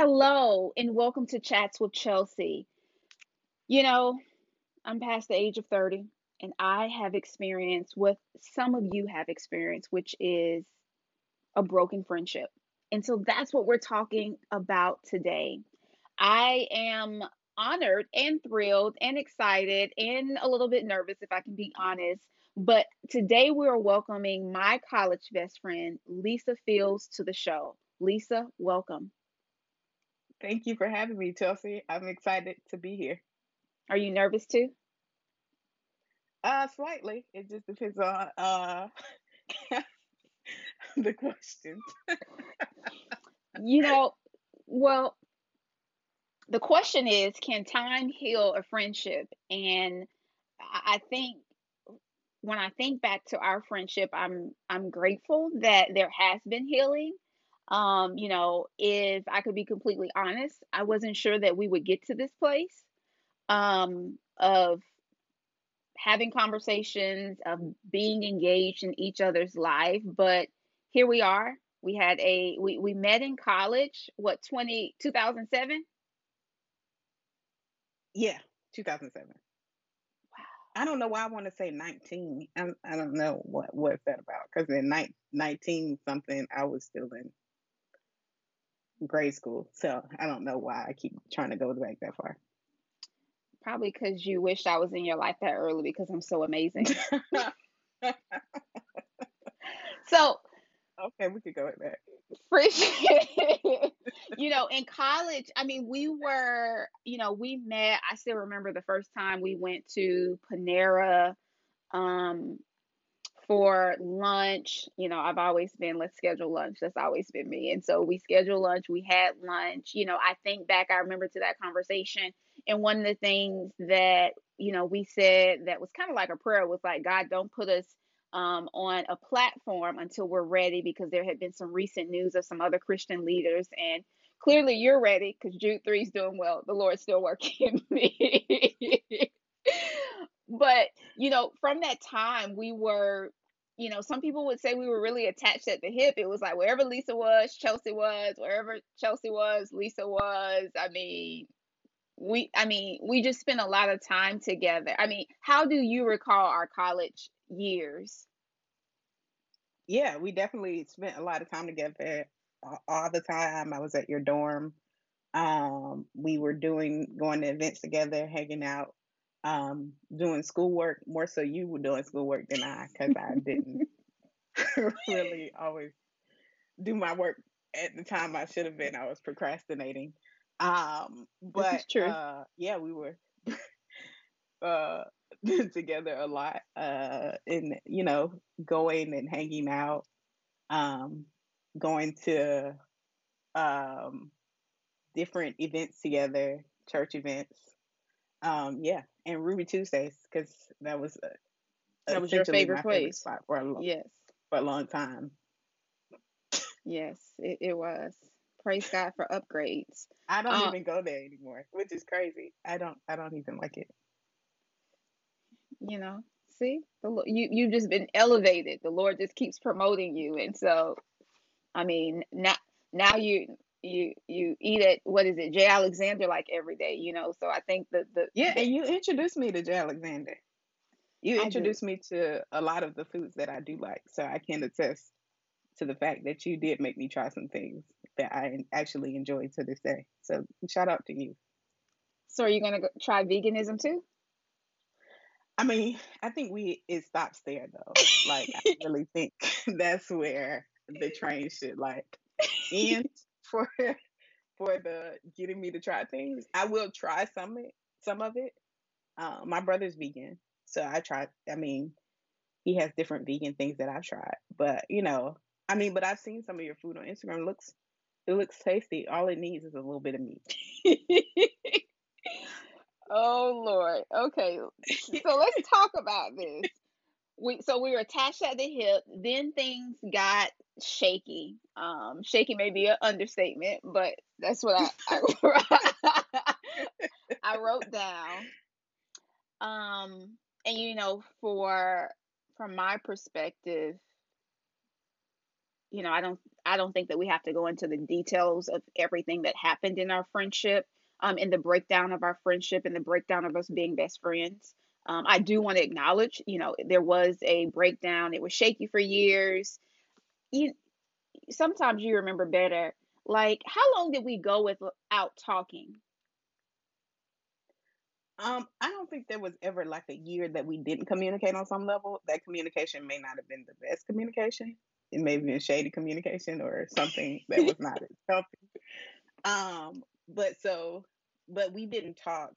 Hello, and welcome to Chats with Chelsea. You know, I'm past the age of 30, and I have experienced what some of you have experienced, which is a broken friendship. And so that's what we're talking about today. I am honored and thrilled and excited and a little bit nervous, if I can be honest. But today we are welcoming my college best friend, Lisa Fields, to the show. Lisa, welcome. Thank you for having me, Chelsea. I'm excited to be here. Are you nervous too? Uh, slightly. It just depends on uh the questions. you know, well, the question is, can time heal a friendship? And I think when I think back to our friendship, I'm I'm grateful that there has been healing. Um, you know, if I could be completely honest, I wasn't sure that we would get to this place um, of having conversations, of being engaged in each other's life. But here we are. We had a we we met in college. What 20 2007? Yeah, 2007. Wow. I don't know why I want to say 19. I'm, I don't know what what's that about because in ni- 19 something I was still in grade school. So I don't know why I keep trying to go back that far. Probably because you wished I was in your life that early because I'm so amazing. so okay, we could go with that. appreciate you know in college i mean we were you know we met i still remember the first time we went to panera um for lunch you know i've always been let's schedule lunch that's always been me and so we scheduled lunch we had lunch you know i think back i remember to that conversation and one of the things that you know we said that was kind of like a prayer was like god don't put us um, on a platform until we're ready because there had been some recent news of some other Christian leaders. And clearly you're ready because Jude 3 is doing well. The Lord's still working me. but, you know, from that time, we were, you know, some people would say we were really attached at the hip. It was like wherever Lisa was, Chelsea was, wherever Chelsea was, Lisa was. I mean, we i mean we just spent a lot of time together i mean how do you recall our college years Yeah, we definitely spent a lot of time together all the time. I was at your dorm. Um, we were doing going to events together, hanging out, um, doing schoolwork. More so, you were doing schoolwork than I, because I didn't really always do my work at the time I should have been. I was procrastinating. Um, but uh, yeah, we were uh together a lot. Uh, and you know, going and hanging out. Um, going to um different events together, church events. Um, yeah, and Ruby Tuesdays because that was uh, that was your favorite favorite place. spot for a lo- yes. for a long time. yes it, it was. Praise god for upgrades. I don't uh even go there anymore, which is crazy. I don't I don't even like it. you know see? The you you've just been elevated. The lord just keeps promoting you. And so i mean now now you you you eat at what is it J. Alexander like every day you know so i think that the Yeah, the and you introduced me to J. Alexander. You introduced me to a lot of the foods that I do like, so I can attest to the fact that you did make me try some things that I actually enjoy to this day. So shout out to you. so are you gonna go try veganism too I mean, I think we it stops there though. Like I really think that's where the train should like end for for the getting me to try things. I will try some some of it. Uh, my brother's vegan, so I tried. I mean, he has different vegan things that I've tried, but you know, I mean, but I've seen some of your food on Instagram. It looks it looks tasty. All it needs is a little bit of meat. oh lord okay so let's talk about this we so we were attached at the hip then things got shaky um shaky may be an understatement but that's what i i, I wrote down um and you know for from my perspective you know i don't I don't think that we have to go into the details of everything that happened in our friendship, um, in the breakdown of our friendship and the breakdown of us being best friends. Um, I do want to acknowledge, you know, there was a breakdown. It was shaky for years. You sometimes you remember better. Like, how long did we go without talking? Um, I don't think there was ever like a year that we didn't communicate on some level. That communication may not have been the best communication. It may have been shady communication or something that was not as healthy. Um, but so, but we didn't talk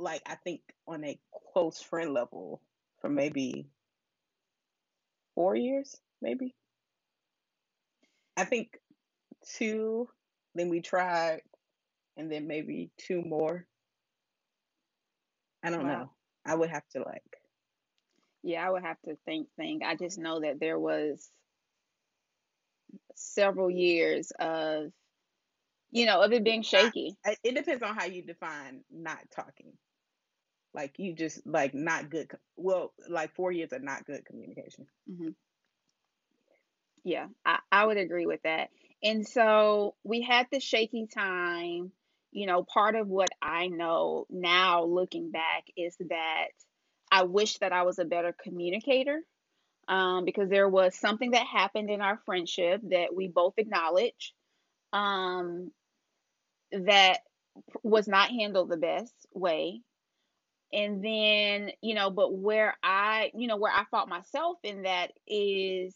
like I think on a close friend level for maybe four years, maybe. I think two, then we tried, and then maybe two more. I don't Wow. know. I would have to like, Yeah, I would have to think think. I just know that there was several years of, you know, of it being shaky. I- it depends on how you define not talking. Like you just like not good. Well, like four years of not good communication. hmm Yeah, I, I would agree with that. And so we had the shaky time. You know, part of what I know now looking back is that I wish that I was a better communicator um, because there was something that happened in our friendship that we both acknowledge um, that was not handled the best way. And then, you know, but where I, you know, where I fought myself in that is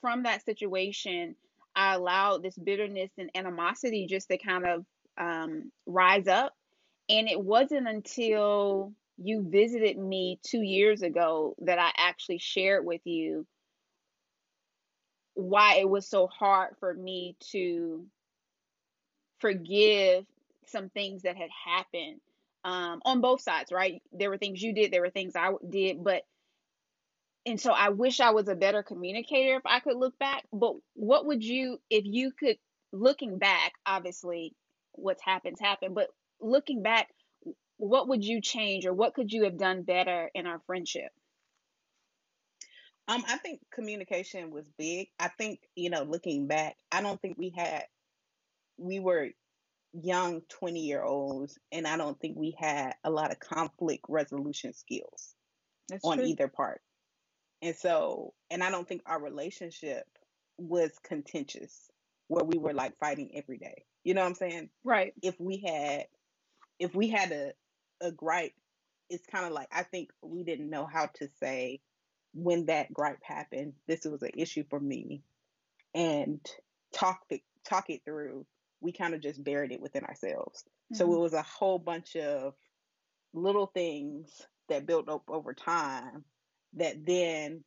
from that situation, I allowed this bitterness and animosity just to kind of um, rise up. And it wasn't until you visited me two years ago that I actually shared with you why it was so hard for me to forgive some things that had happened um, on both sides, right? There were things you did, there were things I did, but and so I wish I was a better communicator if I could look back. But what would you, if you could, looking back, obviously what's happened's happened, but looking back, what would you change or what could you have done better in our friendship? Um, I think communication was big. I think, you know, looking back, I don't think we had, we were young 20 year olds, and I don't think we had a lot of conflict resolution skills That's on true. either part. And so, and I don't think our relationship was contentious where we were like fighting every day. You know what I'm saying? Right. If we had, if we had a, a gripe, it's kind of like, I think we didn't know how to say, when that gripe happened, this was an issue for me, and talk it talk it through. We kind of just buried it within ourselves. So hmm it was a whole bunch of little things that built up over time that then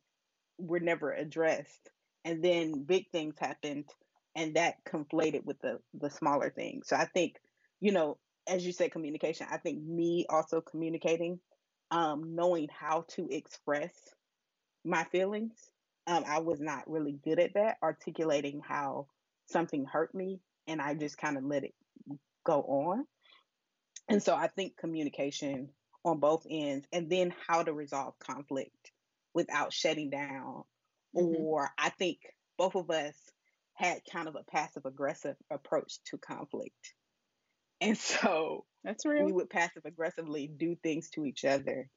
were never addressed, and then big things happened, and that conflated with the the smaller things. So I think, you know, as you said, communication. I think me also communicating, um, knowing how to express my feelings. Um, I was not really good at that, articulating how something hurt me, and I just kind of let it go on. And so I think communication on both ends, and then how to resolve conflict without shutting down. hmm Or I think both of us had kind of a passive aggressive approach to conflict. And so That's we would passive aggressively do things to each other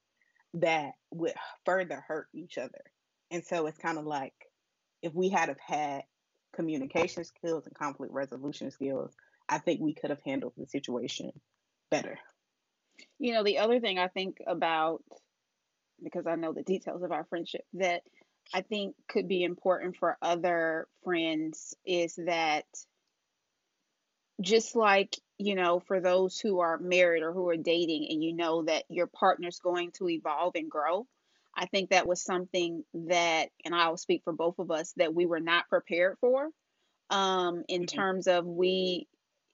that would further hurt each other. And so it's kind of like if we had have had communication skills and conflict resolution skills, I think we could have handled the situation better. You know, the other thing I think about, because I know the details of our friendship, that I think could be important for other friends is that just like, you know, for those who are married or who are dating and you know that your partner's going to evolve and grow, I think that was something that, and I'll speak for both of us, that we were not prepared for. Um, in hmm terms of we,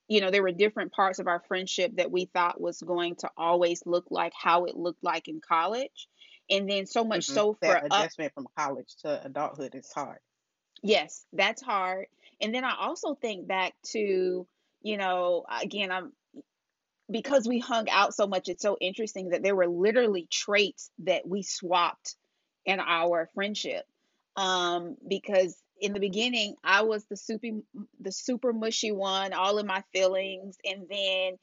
you know, there were different parts of our friendship that we thought was going to always look like how it looked like in college. And then so much hmm so for That us, adjustment from college to adulthood is hard. yes, that's hard. And then I also think back to, you know, again, I'm because we hung out so much, it's so interesting that there were literally traits that we swapped in our friendship. Um, because in the beginning, I was the super the super mushy one, all in my feelings, and then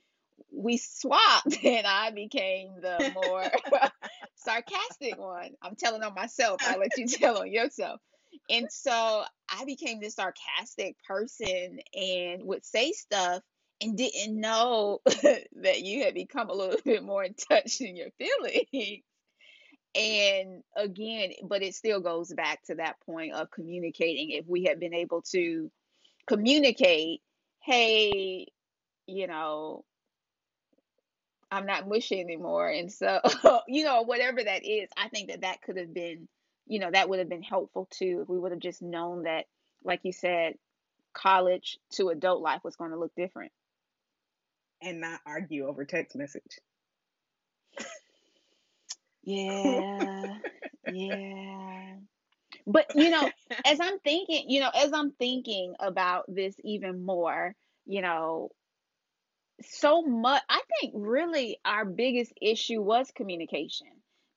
we swapped, and I became the more sarcastic one. I'm telling on myself. I let you tell on yourself. And so I became this sarcastic person and would say stuff and didn't know that you had become a little bit more in touch in your feelings. And again, but it still goes back to that point of communicating. If we had been able to communicate, hey, you know, I'm not mushy anymore. And so, you know, whatever that is, I think that that could have been, you know, that would have been helpful too if we would have just known that, like you said, college to adult life was going to look different. And not argue over text message. Yeah. yeah. But, you know, as I'm thinking, you know, as I'm thinking about this even more, you know, so much, I think really our biggest issue was communication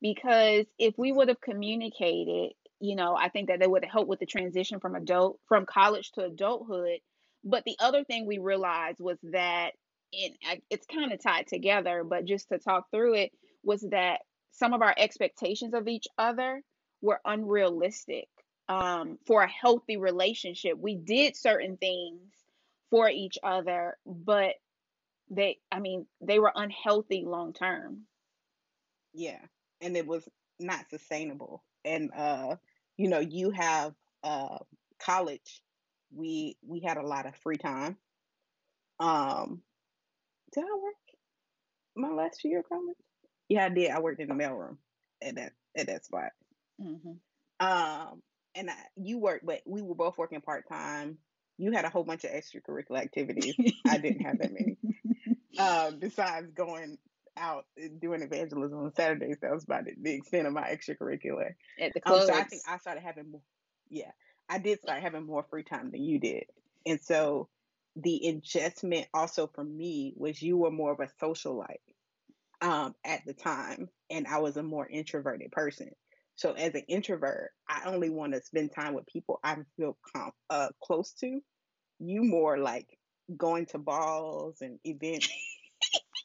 because if we would have communicated, you know, I think that they would have helped with the transition from adult, from college to adulthood. But the other thing we realized was that, and it's kind of tied together, but just to talk through it, was that some of our expectations of each other were unrealistic um, for a healthy relationship. We did certain things for each other, but they, I mean, they were unhealthy long term. Yeah. And it was not sustainable. And, uh, you know, you have uh, college. We we had a lot of free time. Um, did I work my last year of college? Yeah, I did. I worked in the mailroom at that at that spot. Mm-hmm. Um, and I, you worked, but we were both working part time. You had a whole bunch of extracurricular activities. I didn't have that many. Um, besides going out and doing evangelism on Saturdays, that was about the extent of my extracurricular. At the clubs. Um, so I think I started having more. Yeah, I did start having more free time than you did, and so the adjustment also for me was you were more of a socialite um, at the time, and I was a more introverted person. So as an introvert, I only want to spend time with people I feel com- uh, close to. You more like going to balls and events,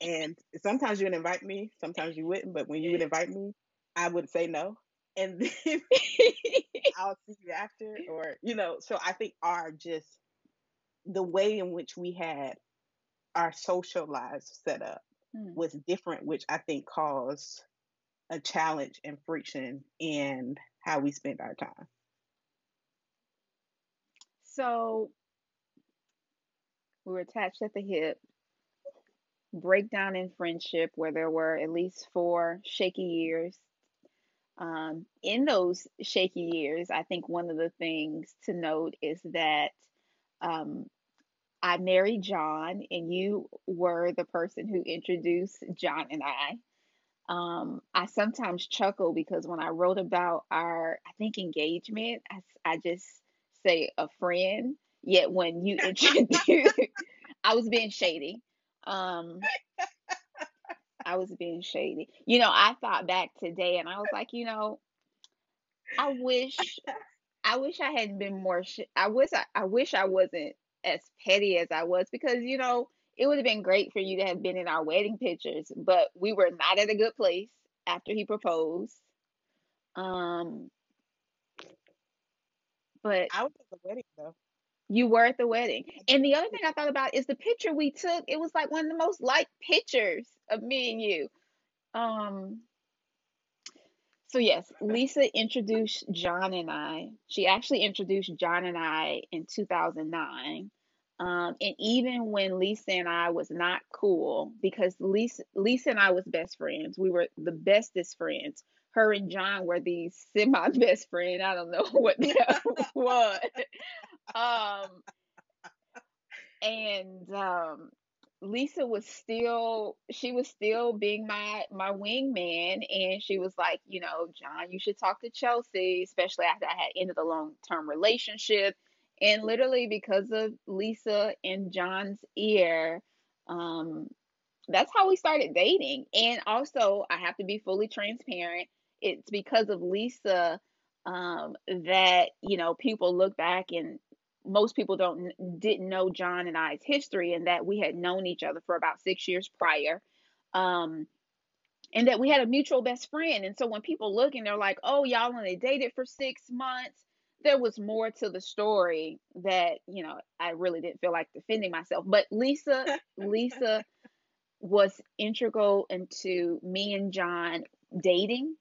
and sometimes you would invite me, sometimes you wouldn't. But when you would invite me, I would say no, and then I'll see you after, or you know. So I think our just the way in which we had our social lives set up mm. was different, which I think caused a challenge and friction in how we spend our time. So we were attached at the hip, breakdown in friendship where there were at least four shaky years. Um, in those shaky years, I think one of the things to note is that um, I married John, and you were the person who introduced John and I. Um, I sometimes chuckle because when I wrote about our, I think, engagement, I, I just say a friend. Yet when you introduced, I was being shady. Um, I was being shady. You know, I thought back today and I was like, you know, I wish, I wish I hadn't been more. Sh- I wish I, I wish I wasn't as petty as I was because, you know, it would have been great for you to have been in our wedding pictures, but we were not at a good place after he proposed. Um, but I was at the wedding though. You were at the wedding. And the other thing I thought about is the picture we took. It was like one of the most liked pictures of me and you. Um so yes, Lisa introduced John and I. She actually introduced John and I in 2009. Um, and even when Lisa and I was not cool, because Lisa, Lisa and I was best friends. We were the bestest friends. Her and John were the semi best friend. I don't know what that was. Um, and um, Lisa was still she was still being my my wingman and she was like, you know, John, you should talk to Chelsea, especially after I had ended a long-term relationship. And literally because of Lisa and John's ear, um, that's how we started dating. And also, I have to be fully transparent. It's because of Lisa um, that you know people look back and most people don't didn't know John and I's history and that we had known each other for about six years prior. Um, and that we had a mutual best friend. And so when people look and they're like, oh, y'all only dated for six months, there was more to the story that, you know, I really didn't feel like defending myself. But Lisa, Lisa was integral into me and John dating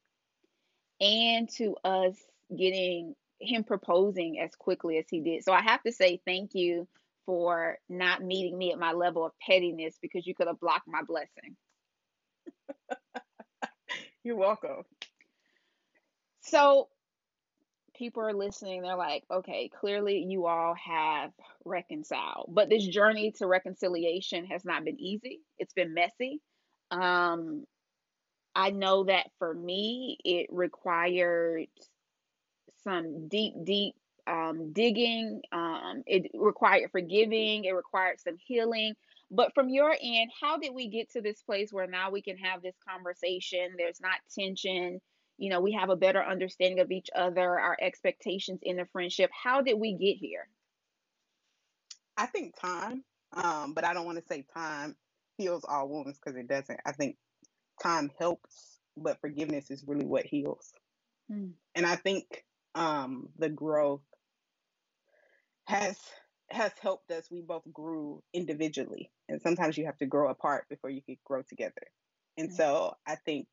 and to us getting him proposing as quickly as he did. So I have to say thank you for not meeting me at my level of pettiness because you could have blocked my blessing. You're welcome. So people are listening, they're like, okay, clearly you all have reconciled. But this journey to reconciliation has not been easy. It's been messy. Um I know that for me it required some deep, deep um, digging. Um, it required forgiving. It required some healing. But from your end, how did we get to this place where now we can have this conversation? There's not tension. You know, we have a better understanding of each other, our expectations in the friendship. How did we get here? I think time, um, but I don't want to say time heals all wounds because it doesn't. I think time helps, but forgiveness is really what heals. Mm. And I think um, the growth has has helped us. We both grew individually, and sometimes you have to grow apart before you could grow together. And mm-hmm. so I think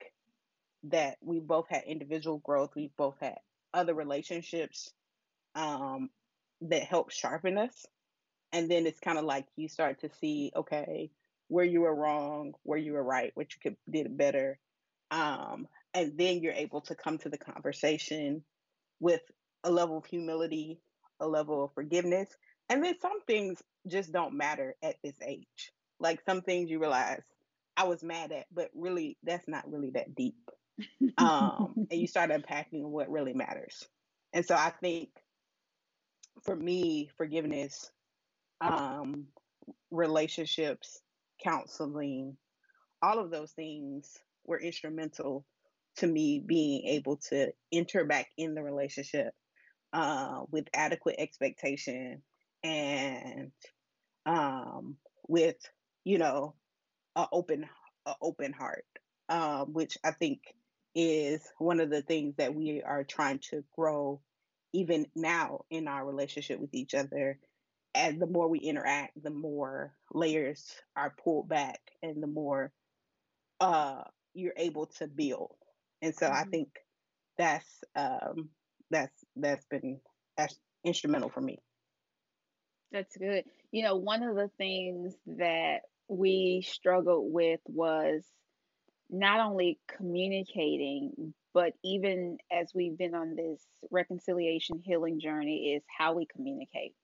that we both had individual growth. We both had other relationships um, that helped sharpen us. And then it's kind of like you start to see, okay, where you were wrong, where you were right, what you could did better. Um, and then you're able to come to the conversation with a level of humility, a level of forgiveness, and then some things just don't matter at this age. Like some things you realize I was mad at, but really that's not really that deep. Um, and you start unpacking what really matters. And so I think for me, forgiveness, um, relationships, counseling, all of those things were instrumental to me being able to enter back in the relationship uh, with adequate expectation and um, with you know an open a open heart, um, which I think is one of the things that we are trying to grow even now in our relationship with each other. And the more we interact, the more layers are pulled back, and the more uh, you're able to build. And so mm-hmm. I think that's um, that's that's been that's instrumental for me. That's good. You know, one of the things that we struggled with was not only communicating, but even as we've been on this reconciliation healing journey, is how we communicate.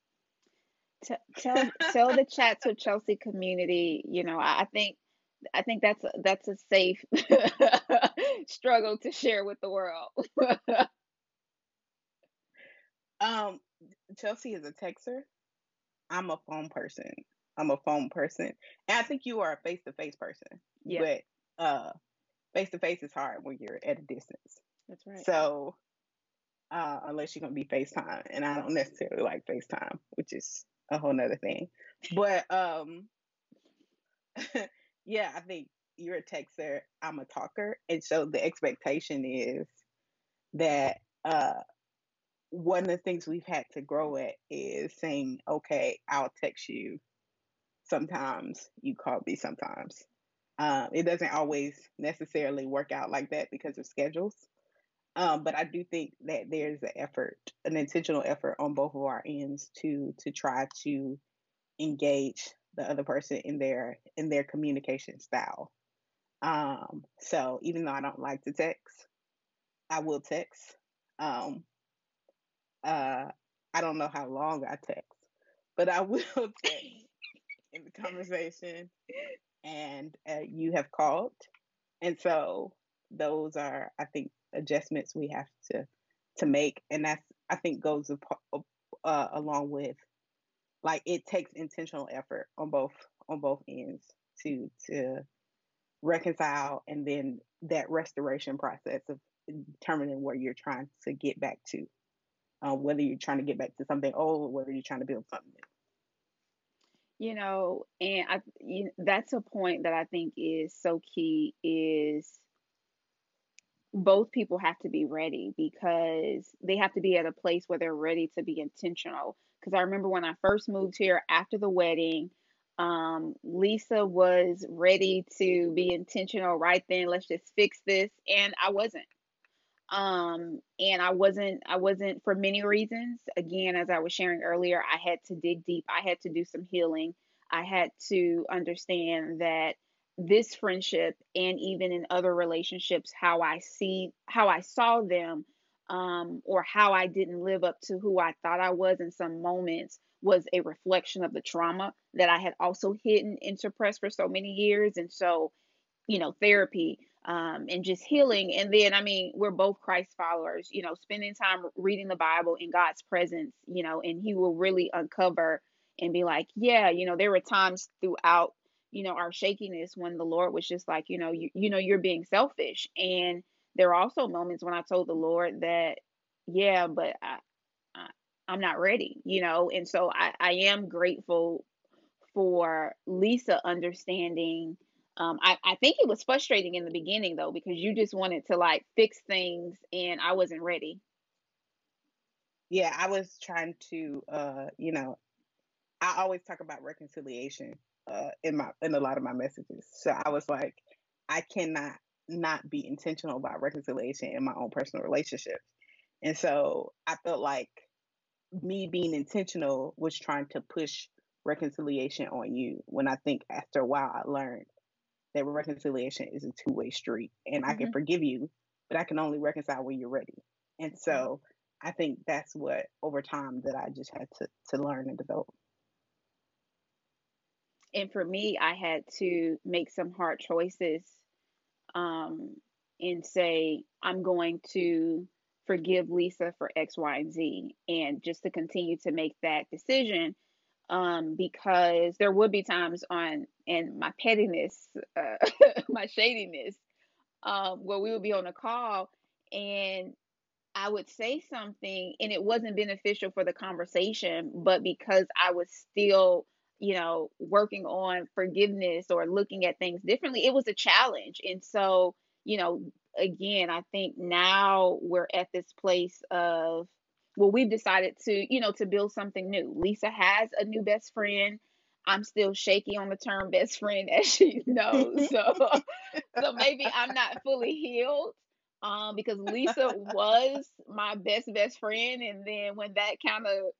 Tell tell, tell the chats with Chelsea community. You know, I think I think that's a, that's a safe struggle to share with the world. um, Chelsea is a texter. I'm a phone person. I'm a phone person. And I think you are a face to face person. Yeah. But face to face is hard when you're at a distance. That's right. So uh unless you're gonna be FaceTime. And I don't necessarily like FaceTime, which is a whole nother thing. But um yeah, I think you're a texter, I'm a talker. And so the expectation is that uh one of the things we've had to grow at is saying, okay, I'll text you sometimes, you call me sometimes. Um, it doesn't always necessarily work out like that because of schedules. Um, but I do think that there's an effort, an intentional effort on both of our ends to to try to engage the other person in their in their communication style. Um, so even though I don't like to text, I will text. Um, uh, I don't know how long I text, but I will text in the conversation, and uh, you have called, and so those are, I think, adjustments we have to to make, and that's I think goes uh, along with like it takes intentional effort on both on both ends to to reconcile and then that restoration process of determining where you're trying to get back to. Uh, whether you're trying to get back to something old, or whether you're trying to build something new. You know, and I you, that's a point that I think is so key is both people have to be ready because they have to be at a place where they're ready to be intentional. Because I remember when I first moved here after the wedding, um, Lisa was ready to be intentional right then. Let's just fix this. And I wasn't. Um, and I wasn't, I wasn't for many reasons. Again, as I was sharing earlier, I had to dig deep. I had to do some healing. I had to understand that this friendship and even in other relationships, how I see, how I saw them, um, or how I didn't live up to who I thought I was in some moments was a reflection of the trauma that I had also hidden and suppressed for so many years. And so, you know, therapy um, and just healing. And then, I mean, we're both Christ followers, you know, spending time reading the Bible in God's presence, you know, and He will really uncover and be like, yeah, you know, there were times throughout, you know, our shakiness when the Lord was just like, you know, you, you know, you're being selfish. And there are also moments when I told the Lord that, yeah, but I, I'm not ready, you know? And so I, I am grateful for Lisa understanding. Um, I, I think it was frustrating in the beginning though, because you just wanted to like fix things and I wasn't ready. Yeah, I was trying to, uh, you know, I always talk about reconciliation uh, in my in a lot of my messages. So I was like, I cannot not be intentional about reconciliation in my own personal relationships. And so I felt like me being intentional was trying to push reconciliation on you when I think after a while I learned that reconciliation is a two way street and mm-hmm. I can mm-hmm. forgive you, but I can only reconcile when you're ready. And so I think that's what over time that I just had to to learn and develop. And for me, I had to make some hard choices um, and say, I'm going to forgive Lisa for X, Y, and Z, and just to continue to make that decision. Um, because there would be times on and my pettiness, uh, my shadiness, um, where we would be on a call and I would say something and it wasn't beneficial for the conversation, but because I was still, you know, working on forgiveness or looking at things differently, it was a challenge. And so, you know, again, I think now we're at this place of, well, we've decided to, you know, to build something new. Lisa has a new best friend. I'm still shaky on the term best friend, as she knows. So, so maybe I'm not fully healed um, because Lisa was my best best friend, and then when that kind of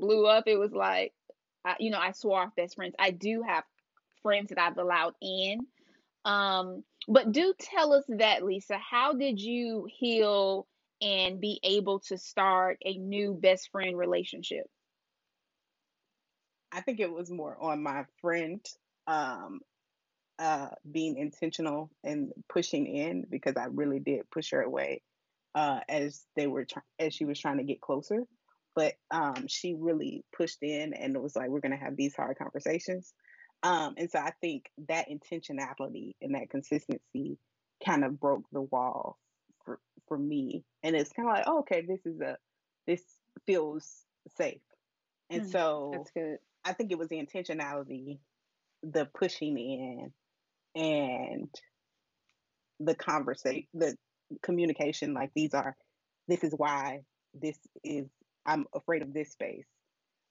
blew up, it was like, I, you know, I swore off best friends. I do have friends that I've allowed in, um, but do tell us that, Lisa. How did you heal and be able to start a new best friend relationship? I think it was more on my friend um, uh, being intentional and pushing in because I really did push her away uh, as they were try- as she was trying to get closer. But um, she really pushed in and it was like, we're gonna have these hard conversations. Um, and so I think that intentionality and that consistency kind of broke the wall for, for me. And it's kind of like, oh, okay, this is a, this feels safe. And mm, so. I think it was the intentionality, the pushing in, and the conversation, the communication. Like these are, this is why this is. I'm afraid of this space,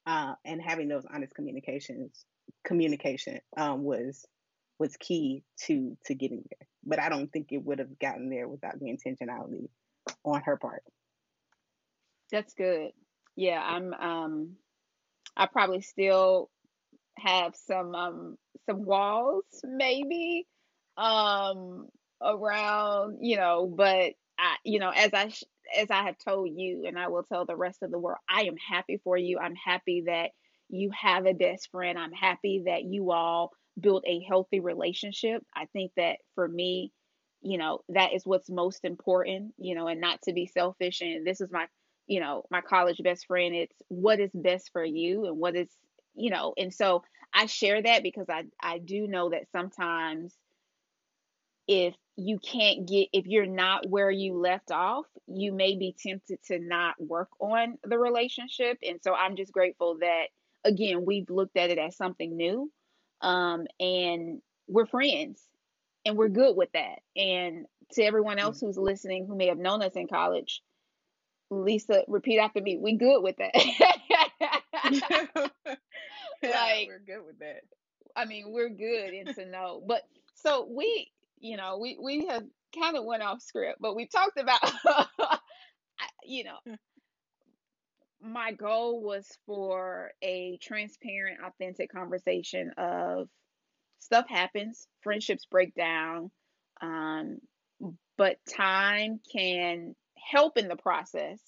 uh, and having those honest communications communication um, was was key to to getting there. But I don't think it would have gotten there without the intentionality on her part. That's good. Yeah, I'm um I probably still have some um some walls maybe um around, you know, but I you know, as I as I have told you and I will tell the rest of the world, I am happy for you. I'm happy that you have a best friend. I'm happy that you all built a healthy relationship. I think that for me, you know, that is what's most important, you know, and not to be selfish. And this is my, you know, my college best friend. It's what is best for you and what is, you know, and so I share that because I, I do know that sometimes if you can't get if you're not where you left off you may be tempted to not work on the relationship and so i'm just grateful that again we've looked at it as something new um, and we're friends and we're good with that. And to everyone else who's listening who may have known us in college lisa repeat after me we good with that. Like we're good with that. I mean we're good and to know. But so we you know, we we have kind of went off script, but we talked about, you know. My goal was for a transparent, authentic conversation of stuff happens, friendships break down, um, but time can help in the process.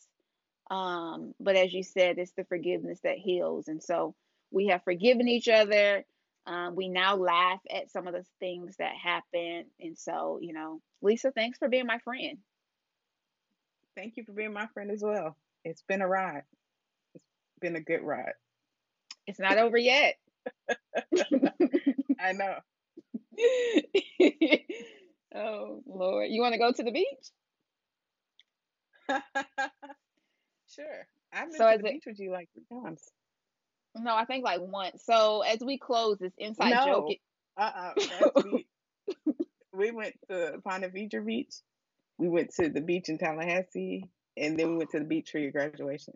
Um, but as you said, it's the forgiveness that heals, and so we have forgiven each other um, we now laugh at some of the things that happen. And so, you know, Lisa, thanks for being my friend. Thank you for being my friend as well. It's been a ride. Been a good ride. It's not over yet. I know. oh, Lord. You want to go to the beach? sure. I've been so to the it, beach with you like three times. No, I think like once. So as we close this inside no. joke. It... Uh uh we, we went to Ponte Vedra Beach. We went to the beach in Tallahassee, and then we went to the beach for your graduation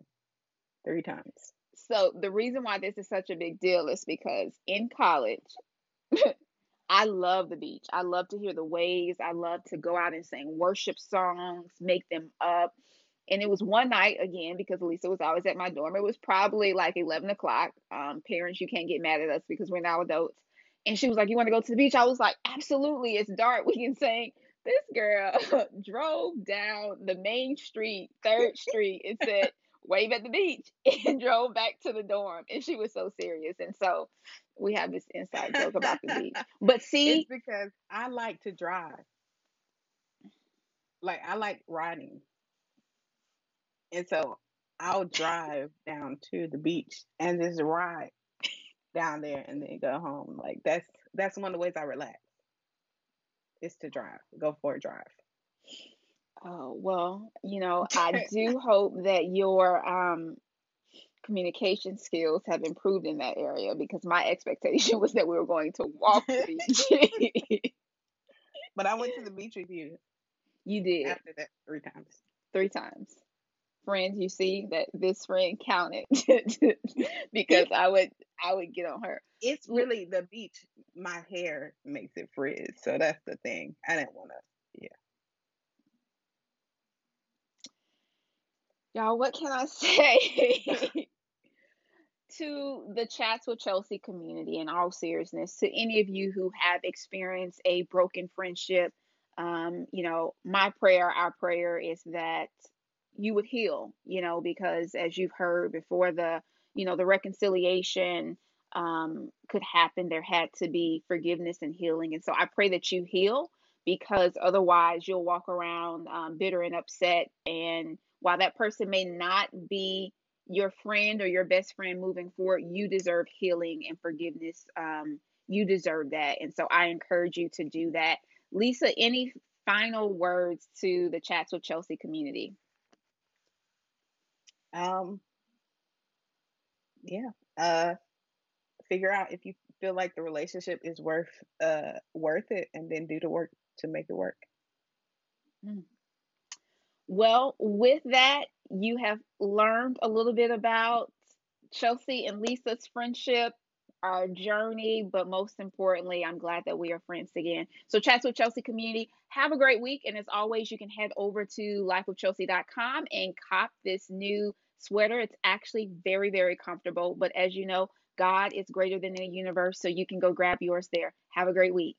three times. So the reason why this is such a big deal is because in college, I love the beach. I love to hear the waves. I love to go out and sing worship songs, make them up. And it was one night again because Lisa was always at my dorm. It was probably like 11 o'clock. Um, parents, you can't get mad at us because we're now adults. And she was like, You want to go to the beach? I was like, Absolutely. It's dark. We can sing. This girl drove down the main street, third street, and said, Wave at the beach, and drove back to the dorm. And she was so serious. And so we have this inside joke about the beach. But see, it's because I like to drive. Like, I like riding. And so I'll drive down to the beach and just ride down there and then go home. Like that's that's one of the ways I relax. Is to drive. Go for a drive. Oh, well, you know, I do hope that your um communication skills have improved in that area because my expectation was that we were going to walk the beach. but I went to the beach with you. You did. After that three times. Three times friends you see that this friend counted because I would I would get on her. It's really the beach. My hair makes it frizz, so that's the thing. I didn't want to. Yeah. Y'all, what can I say? to the chats with Chelsea community, in all seriousness, to any of you who have experienced a broken friendship, um, you know, my prayer, our prayer is that you would heal, you know, because as you've heard before the, you know, the reconciliation um, could happen, there had to be forgiveness and healing. And so I pray that you heal because otherwise you'll walk around um, bitter and upset. And while that person may not be your friend or your best friend moving forward, you deserve healing and forgiveness. Um, you deserve that. And so I encourage you to do that. Lisa, any final words to the Chats with Chelsea community? Um, yeah. Uh, figure out if you feel like the relationship is worth uh worth it, and then do the work to make it work. Mm. Well, with that, you have learned a little bit about Chelsea and Lisa's friendship our journey, but most importantly, I'm glad that we are friends again. So, Chats with Chelsea community, have a great week. And as always, you can head over to lifewithchelsea.com and cop this new sweater. It's actually very, very comfortable. But as you know, God is greater than the universe. So you can go grab yours there. Have a great week.